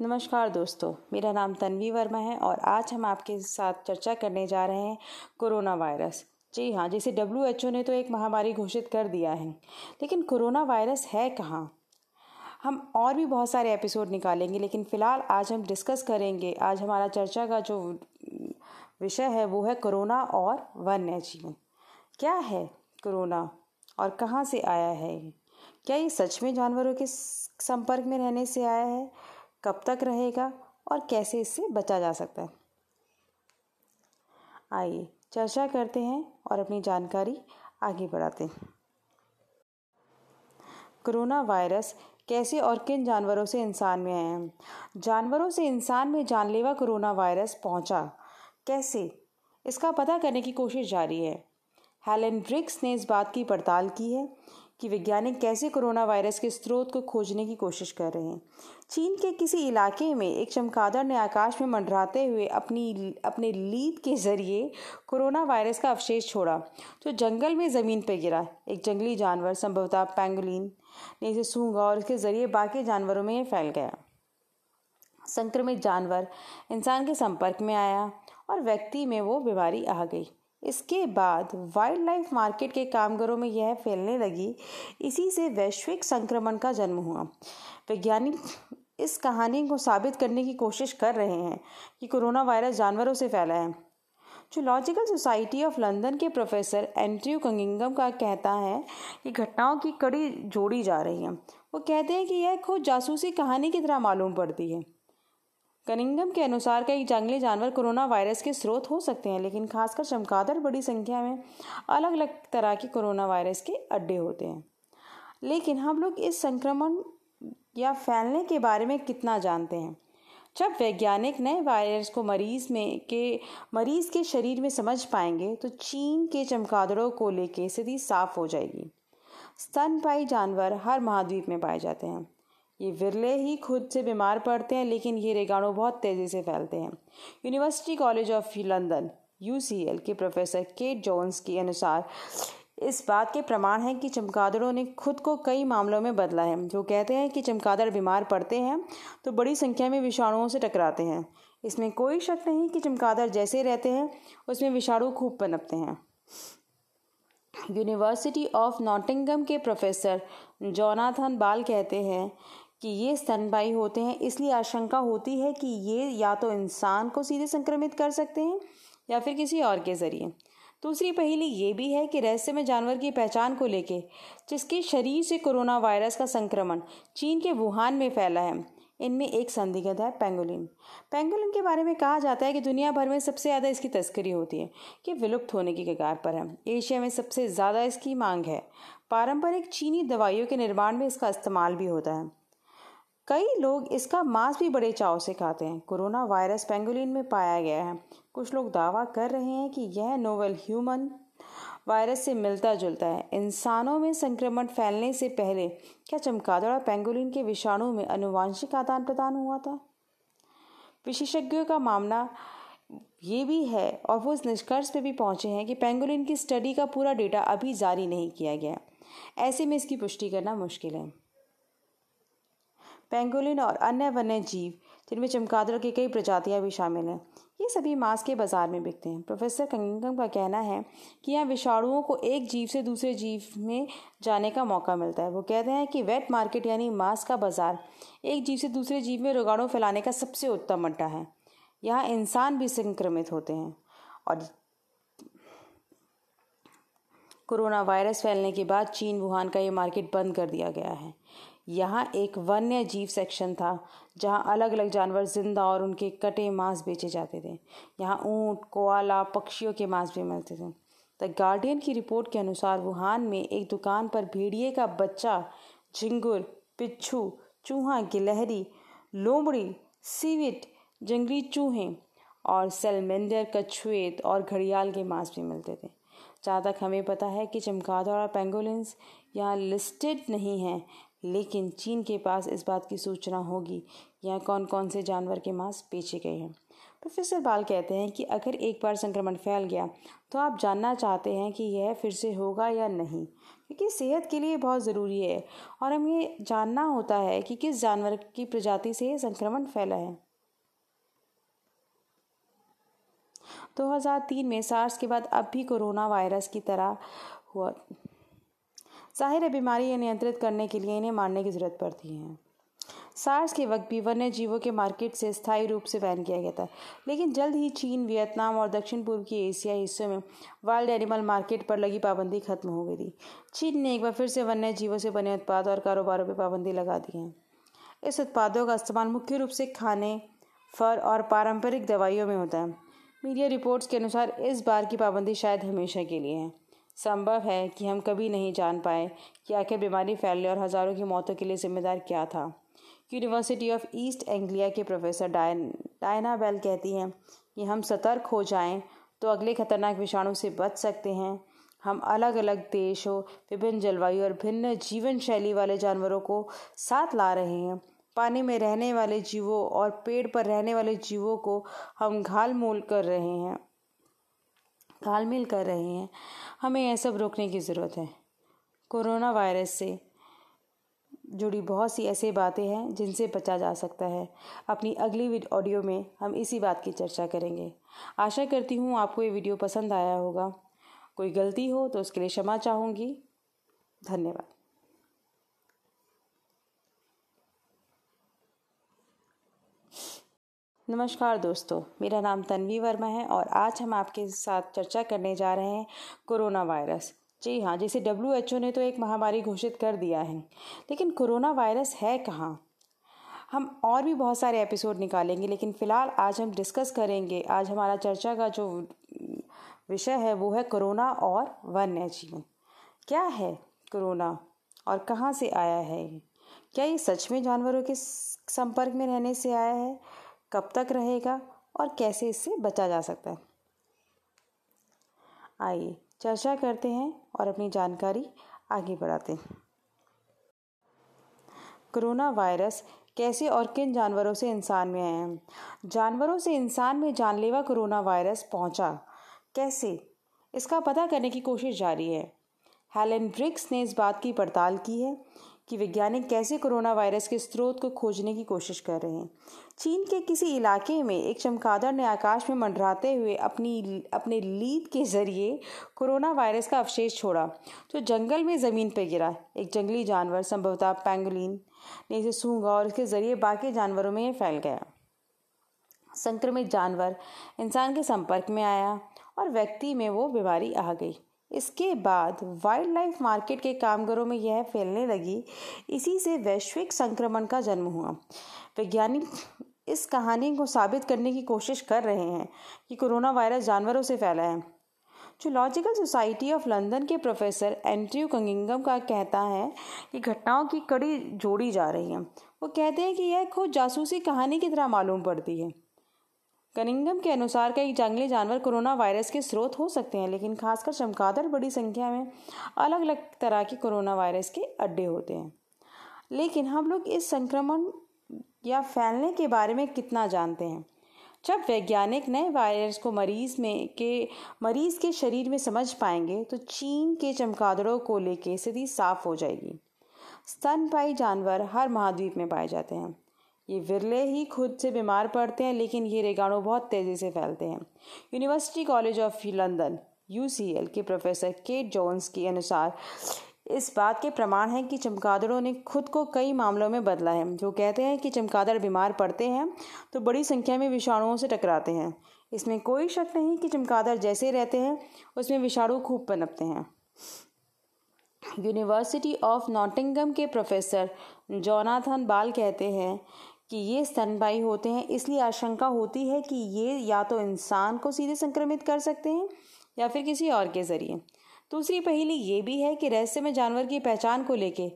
नमस्कार दोस्तों, मेरा नाम तन्वी वर्मा है और आज हम आपके साथ चर्चा करने जा रहे हैं कोरोना वायरस। जी हाँ जैसे डब्ल्यू एच ओ ने तो एक महामारी घोषित कर दिया है। लेकिन कोरोना वायरस है कहाँ? हम और भी बहुत सारे एपिसोड निकालेंगे, लेकिन फ़िलहाल आज हम डिस्कस करेंगे, आज हमारा चर्चा का जो विषय है, वो है कोरोना और वन्य जीवन क्या है कोरोना और कहाँ से आया है? क्या ये सच में जानवरों के संपर्क में रहने से आया है? कब तक रहेगा और कैसे इससे बचा जा सकता है। आइए चर्चा करते हैं और अपनी जानकारी आगे बढ़ाते हैं। कोरोना वायरस कैसे और किन जानवरों से इंसान में आए हैं जानवरों से इंसान में जानलेवा कोरोना वायरस पहुँचा। कैसे? इसका पता करने की कोशिश जारी है। हेलन ब्रिक्स ने इस बात की पड़ताल की है कि वैज्ञानिक कैसे कोरोना वायरस के स्रोत को खोजने की कोशिश कर रहे हैं। चीन के किसी इलाके में एक चमगादड़ ने आकाश में मंडराते हुए अपनी, अपने लीद के ज़रिए कोरोना वायरस का अवशेष छोड़ा, जो जंगल में ज़मीन पर गिरा। एक जंगली जानवर, संभवतः पेंगुलिन, ने इसे सूंघा और इसके ज़रिए बाकी जानवरों में फैल गया। संक्रमित जानवर इंसान के संपर्क में आया और व्यक्ति में वो बीमारी आ गई। इसके बाद वाइल्ड लाइफ मार्केट के कामगारों में यह फैलने लगी। इसी से वैश्विक संक्रमण का जन्म हुआ। वैज्ञानिक इस कहानी को साबित करने की कोशिश कर रहे हैं कि कोरोना वायरस जानवरों से फैला है। जूलॉजिकल सोसाइटी ऑफ़ लंदन के प्रोफेसर एंड्रयू कंगिंगम का कहता है कि घटनाओं की कड़ी जोड़ी जा रही है। वो कहते हैं कि यह खुद जासूसी कहानी की तरह मालूम पड़ती है। कनिंगम के अनुसार कई जंगली जानवर कोरोना वायरस के स्रोत हो सकते हैं, लेकिन खासकर चमगादड़ बड़ी संख्या में अलग अलग तरह के कोरोना वायरस के अड्डे होते हैं। लेकिन हम लोग इस संक्रमण या फैलने के बारे में कितना जानते हैं? जब वैज्ञानिक नए वायरस को मरीज़ में के, मरीज़ के शरीर में समझ पाएँगे तो चीन के चमगादड़ों को लेके स्थिति साफ़ हो जाएगी। स्तनपाई जानवर हर महाद्वीप में पाए जाते हैं। ये विरले ही खुद से बीमार पड़ते हैं, लेकिन ये रेगाणु बहुत तेज़ी से फैलते हैं। University college of London UCL के प्रोफेसर केट जॉन्स के अनुसार, इस बात के प्रमाण हैं कि चमगादड़ों ने खुद को कई मामलों में बदला है। जो कहते हैं कि चमगादड़ बीमार पड़ते हैं तो बड़ी संख्या में विषाणुओं से टकराते हैं। इसमें कोई शक नहीं कि चमगादड़ जैसे रहते हैं, उसमें विषाणु खूब पनपते हैं। यूनिवर्सिटी ऑफ़ नॉटिंगम के प्रोफेसर जोनाथन बाल कहते हैं कि ये स्तनपाई होते हैं। इसलिए आशंका होती है कि ये या तो इंसान को सीधे संक्रमित कर सकते हैं या फिर किसी और के ज़रिए। दूसरी पहली ये भी है कि रहस्यमय जानवर की पहचान को लेके, जिसके शरीर से कोरोना वायरस का संक्रमण चीन के वुहान में फैला है, इनमें एक संदिग्ध है, पेंगोलिन। पेंगोलिन के बारे में कहा जाता है कि दुनिया भर में सबसे ज़्यादा इसकी तस्करी होती है, कि विलुप्त होने की कगार पर है। एशिया में सबसे ज़्यादा इसकी मांग है। पारंपरिक चीनी दवाइयों के निर्माण में इसका इस्तेमाल भी होता है। कई लोग इसका मांस भी बड़े चाव से खाते हैं। कोरोना वायरस पेंगुलिन में पाया गया है। कुछ लोग दावा कर रहे हैं कि यह नोवेल ह्यूमन वायरस से मिलता जुलता है। इंसानों में संक्रमण फैलने से पहले क्या चमकादड़ पेंगोलिन के विषाणु में अनुवांशिक आदान प्रदान हुआ था? विशेषज्ञों का मामला ये भी है और वो इस निष्कर्ष पे भी पहुँचे हैं कि पेंगुलिन की स्टडी का पूरा डेटा अभी जारी नहीं किया गया। ऐसे में इसकी पुष्टि करना मुश्किल है। पेंगोलिन और अन्य वन्य जीव जिनमें चमगादड़ की कई प्रजातियाँ भी शामिल हैं। ये सभी मांस के बाज़ार में बिकते हैं। प्रोफेसर कंगिंगम का कहना है कि यहाँ विषाणुओं को एक जीव से दूसरे जीव में जाने का मौका मिलता है। वो कहते हैं कि वेट मार्केट यानी मांस का बाज़ार एक जीव से दूसरे जीव में रोगाणु फैलाने का सबसे उत्तम अड्डा है। यहाँ इंसान भी संक्रमित होते हैं और कोरोना वायरस फैलने के बाद चीन, वुहान का ये मार्केट बंद कर दिया गया है। यहाँ एक वन्य जीव सेक्शन था, जहाँ अलग अलग जानवर ज़िंदा और उनके कटे मांस बेचे जाते थे। यहाँ ऊँट कोआला पक्षियों के मांस भी मिलते थे। द गार्डियन की रिपोर्ट के अनुसार वुहान में एक दुकान पर भेड़िए का बच्चा झिंगुर पिच्छू, चूहा, गिलहरी, लोमड़ी, सीविट, जंगली चूहे और सेलमेंडर, कछुएत और घड़ियाल के मांस भी मिलते थे। जहाँ तक हमें पता है कि चमगादड़ और पेंगोलिन्स यहाँ लिस्टेड नहीं हैं लेकिन चीन के पास इस बात की सूचना होगी, यहाँ कौन कौन से जानवर के मांस बेचे गए हैं? प्रोफेसर बाल कहते हैं कि अगर एक बार संक्रमण फैल गया तो आप जानना चाहते हैं कि यह फिर से होगा या नहीं। क्योंकि सेहत के लिए बहुत ज़रूरी है, और हमें ये जानना होता है कि किस जानवर की प्रजाति से संक्रमण फैला है। 2003 में सार्स के बाद अब भी कोरोना वायरस की तरह हुआ। ज़ाहिर है बीमारी नियंत्रित करने के लिए इन्हें मारने की ज़रूरत पड़ती है। सार्स के वक्त भी वन्य जीवों के मार्केट से स्थायी रूप से बैन किया गया था। लेकिन जल्द ही चीन, वियतनाम और दक्षिण पूर्व की एशियाई हिस्सों में वाइल्ड एनिमल मार्केट पर लगी पाबंदी खत्म हो गई थी। चीन ने एक बार फिर से वन्य जीवों से बने उत्पाद और कारोबारों पर पाबंदी लगा दी है। इस उत्पादों का इस्तेमाल मुख्य रूप से खाने, फर और पारंपरिक दवाइयों में होता है। मीडिया रिपोर्ट्स के अनुसार इस बार की पाबंदी शायद हमेशा के लिए है। संभव है कि हम कभी नहीं जान पाए कि आखिर बीमारी फैलने और हज़ारों की मौतों के लिए जिम्मेदार क्या था। यूनिवर्सिटी ऑफ़ ईस्ट एंग्लिया के प्रोफेसर डायन डायना बेल कहती हैं कि हम सतर्क हो जाएँ तो अगले खतरनाक विषाणु से बच सकते हैं। हम अलग अलग देशों, विभिन्न जलवायु और भिन्न जीवन शैली वाले जानवरों को साथ ला रहे हैं। पानी में रहने वाले जीवों और पेड़ पर रहने वाले जीवों को हम घाल मूल कर रहे हैं। घाल मिल कर रहे हैं। हमें यह सब रोकने की ज़रूरत है। कोरोना वायरस से जुड़ी बहुत सी ऐसी बातें हैं जिनसे बचा जा सकता है। अपनी अगली ऑडियो में हम इसी बात की चर्चा करेंगे। आशा करती हूँ आपको ये वीडियो पसंद आया होगा। कोई गलती हो तो उसके लिए क्षमा चाहूँगी। धन्यवाद। नमस्कार दोस्तों, मेरा नाम तन्वी वर्मा है और आज हम आपके साथ चर्चा करने जा रहे हैं कोरोना वायरस। जी हाँ जिसे डब्ल्यू एच ओ ने तो एक महामारी घोषित कर दिया है। लेकिन कोरोना वायरस है कहाँ? हम और भी बहुत सारे एपिसोड निकालेंगे, लेकिन फ़िलहाल आज हम डिस्कस करेंगे। आज हमारा चर्चा का जो विषय है, वो है कोरोना और वन्य जीवन क्या है कोरोना और कहाँ से आया है? क्या ये सच में जानवरों के संपर्क में रहने से आया है? कब तक रहेगा और कैसे इससे बचा जा सकता है। आइए चर्चा करते हैं और अपनी जानकारी आगे बढ़ाते हैं। कोरोना वायरस कैसे और किन जानवरों से इंसान में आए जानवरों से इंसान में जानलेवा कोरोना वायरस पहुँचा। कैसे? इसका पता करने की कोशिश जारी है। हेलन ब्रिक्स ने इस बात की पड़ताल की है कि वैज्ञानिक कैसे कोरोना वायरस के स्रोत को खोजने की कोशिश कर रहे हैं। चीन के किसी इलाके में एक चमगादड़ ने आकाश में मंडराते हुए अपनी, अपने लीद के ज़रिए कोरोना वायरस का अवशेष छोड़ा तो जंगल में ज़मीन पर गिरा। एक जंगली जानवर, संभवतः पेंगुलिन, ने इसे सूंघा और इसके ज़रिए बाकी जानवरों में फैल गया। संक्रमित जानवर इंसान के संपर्क में आया और व्यक्ति में वो बीमारी आ गई। इसके बाद वाइल्ड लाइफ मार्केट के कामगारों में यह फैलने लगी। इसी से वैश्विक संक्रमण का जन्म हुआ। वैज्ञानिक इस कहानी को साबित करने की कोशिश कर रहे हैं कि कोरोना वायरस जानवरों से फैला है। जूलॉजिकल सोसाइटी ऑफ़ लंदन के प्रोफेसर एंड्रयू कंगिंगम का कहता है कि घटनाओं की कड़ी जोड़ी जा रही है। वो कहते हैं कि यह खुद जासूसी कहानी की तरह मालूम पड़ती है। कनिंगम के अनुसार कई जंगली जानवर कोरोना वायरस के स्रोत हो सकते हैं, लेकिन खासकर चमगादड़ बड़ी संख्या में अलग अलग तरह के कोरोना वायरस के अड्डे होते हैं। लेकिन हम लोग इस संक्रमण या फैलने के बारे में कितना जानते हैं? जब वैज्ञानिक नए वायरस को मरीज़ में के, मरीज़ के शरीर में समझ पाएँगे तो चीन के चमगादड़ों को लेके स्थिति साफ़ हो जाएगी। स्तनपाई जानवर हर महाद्वीप में पाए जाते हैं। ये विरले ही खुद से बीमार पड़ते हैं, लेकिन ये रेगाणु बहुत तेज़ी से फैलते हैं। University college of London UCL के प्रोफेसर केट जॉन्स के अनुसार, इस बात के प्रमाण हैं कि चमगादड़ों ने खुद को कई मामलों में बदला है। जो कहते हैं कि चमगादड़ बीमार पड़ते हैं तो बड़ी संख्या में विषाणुओं से टकराते हैं। इसमें कोई शक नहीं कि चमगादड़ जैसे रहते हैं, उसमें विषाणु खूब पनपते हैं। यूनिवर्सिटी ऑफ़ नॉटिंगम के प्रोफेसर जोनाथन बाल कहते हैं कि ये स्तनपाई होते हैं, इसलिए आशंका होती है कि ये या तो इंसान को सीधे संक्रमित कर सकते हैं या फिर किसी और के ज़रिए। दूसरी पहली ये भी है कि रहस्य में जानवर की पहचान को लेके,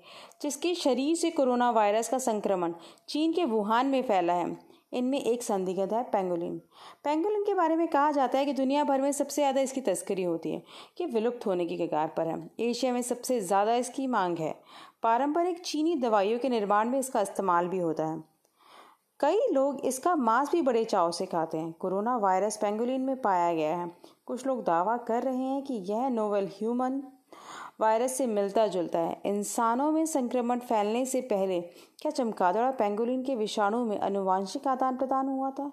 जिसके शरीर से कोरोना वायरस का संक्रमण चीन के वुहान में फैला है, इनमें एक संदिग्ध है, पेंगोलिन। पेंगोलिन के बारे में कहा जाता है कि दुनिया भर में सबसे ज़्यादा इसकी तस्करी होती है, कि विलुप्त होने की कगार पर है। एशिया में सबसे ज़्यादा इसकी मांग है। पारंपरिक चीनी दवाइयों के निर्माण में इसका इस्तेमाल भी होता है। कई लोग इसका मांस भी बड़े चाव से खाते हैं। कोरोना वायरस पेंगुलिन में पाया गया है। कुछ लोग दावा कर रहे हैं कि यह नोवेल ह्यूमन वायरस से मिलता जुलता है। इंसानों में संक्रमण फैलने से पहले क्या चमकादड़ा पेंगुलिन के विषाणु में अनुवांशिक आदान प्रदान हुआ था?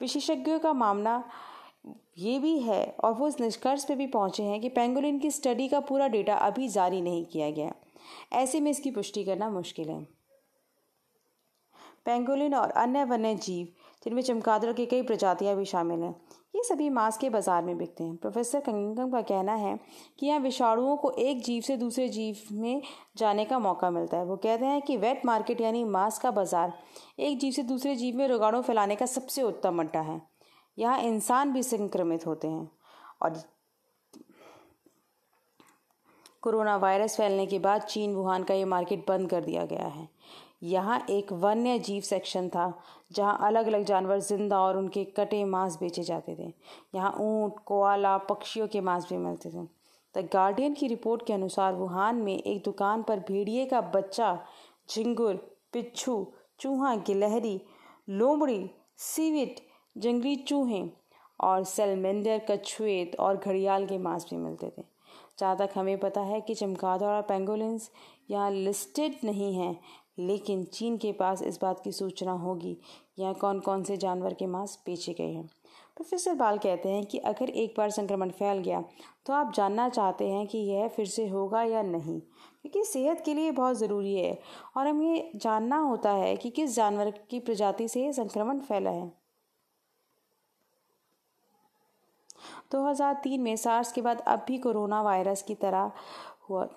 विशेषज्ञों का मामला ये भी है और वो इस निष्कर्ष पे भी पहुँचे हैं कि पेंगुलिन की स्टडी का पूरा डेटा अभी जारी नहीं किया गया। ऐसे में इसकी पुष्टि करना मुश्किल है। पेंगोलिन और अन्य वन्य जीव जिनमें चमगादड़ की कई प्रजातियाँ भी शामिल हैं। ये सभी मांस के बाज़ार में बिकते हैं। प्रोफेसर कंगम का कहना है कि यहाँ विषाणुओं को एक जीव से दूसरे जीव में जाने का मौका मिलता है। वो कहते हैं कि वेट मार्केट यानी मांस का बाज़ार एक जीव से दूसरे जीव में रोगाणु फैलाने का सबसे उत्तम अड्डा है। यहाँ इंसान भी संक्रमित होते हैं और कोरोना वायरस फैलने के बाद चीन, वुहान का ये मार्केट बंद कर दिया गया है। यहाँ एक वन्य जीव सेक्शन था, जहाँ अलग अलग जानवर ज़िंदा और उनके कटे मांस बेचे जाते थे। यहाँ ऊँट, कोआला, पक्षियों के मांस भी मिलते थे। द गार्डियन की रिपोर्ट के अनुसार वुहान में एक दुकान पर भेड़िए का बच्चा झिंगुर पिच्छू, चूहा, गिलहरी, लोमड़ी, सीविट, जंगली चूहे और सेलमेंडर कछुएत और घड़ियाल के मांस भी मिलते थे। जहाँ तक हमें पता है कि चमगादड़ और पेंगोलिन्स यहाँ लिस्टेड नहीं हैं लेकिन चीन के पास इस बात की सूचना होगी, यहाँ कौन कौन से जानवर के मांस बेचे गए हैं? प्रोफेसर बाल कहते हैं कि अगर एक बार संक्रमण फैल गया तो आप जानना चाहते हैं कि यह फिर से होगा या नहीं, क्योंकि सेहत के लिए बहुत ज़रूरी है, और हमें जानना होता है कि किस जानवर की प्रजाति से संक्रमण फैला है। 2003 में सार्स के बाद अब भी कोरोना वायरस की तरह हुआ।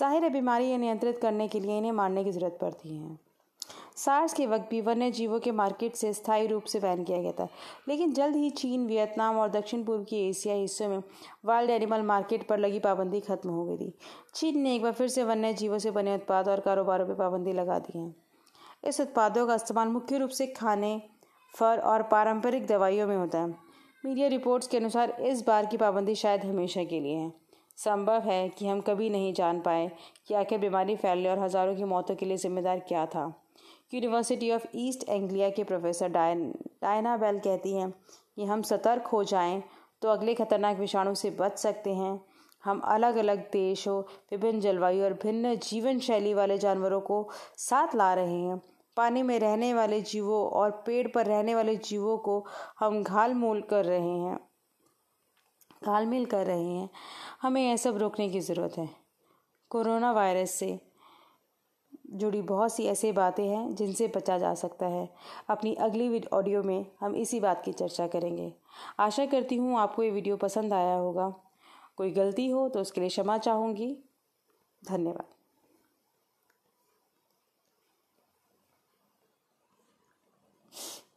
ज़ाहिर है बीमारी नियंत्रित करने के लिए इन्हें मारने की ज़रूरत पड़ती है। सार्स के वक्त भी वन्य जीवों के मार्केट से स्थायी रूप से बैन किया गया था। लेकिन जल्द ही चीन, वियतनाम और दक्षिण पूर्व की एशियाई हिस्सों में वाइल्ड एनिमल मार्केट पर लगी पाबंदी खत्म हो गई थी। चीन ने एक बार फिर से वन्य जीवों से बने उत्पाद और कारोबारों पर पाबंदी लगा दी है। इस उत्पादों का इस्तेमाल मुख्य रूप से खाने, फर और पारंपरिक दवाइयों में होता है। मीडिया रिपोर्ट्स के अनुसार इस बार की पाबंदी शायद हमेशा के लिए है। संभव है कि हम कभी नहीं जान पाए कि आखिर बीमारी फैलने और हज़ारों की मौतों के लिए जिम्मेदार क्या था। यूनिवर्सिटी ऑफ़ ईस्ट एंग्लिया के प्रोफेसर डायन डायना बेल कहती हैं कि हम सतर्क हो जाएँ तो अगले खतरनाक विषाणु से बच सकते हैं। हम अलग अलग देशों, विभिन्न जलवायु और भिन्न जीवन शैली वाले जानवरों को साथ ला रहे हैं। पानी में रहने वाले जीवों और पेड़ पर रहने वाले जीवों को हम घाल मूल कर रहे हैं। घालमेल कर रहे हैं। हमें यह सब रोकने की ज़रूरत है। कोरोना वायरस से जुड़ी बहुत सी ऐसी बातें हैं जिनसे बचा जा सकता है। अपनी अगली ऑडियो में हम इसी बात की चर्चा करेंगे। आशा करती हूँ आपको ये वीडियो पसंद आया होगा। कोई गलती हो तो उसके लिए क्षमा चाहूँगी। धन्यवाद।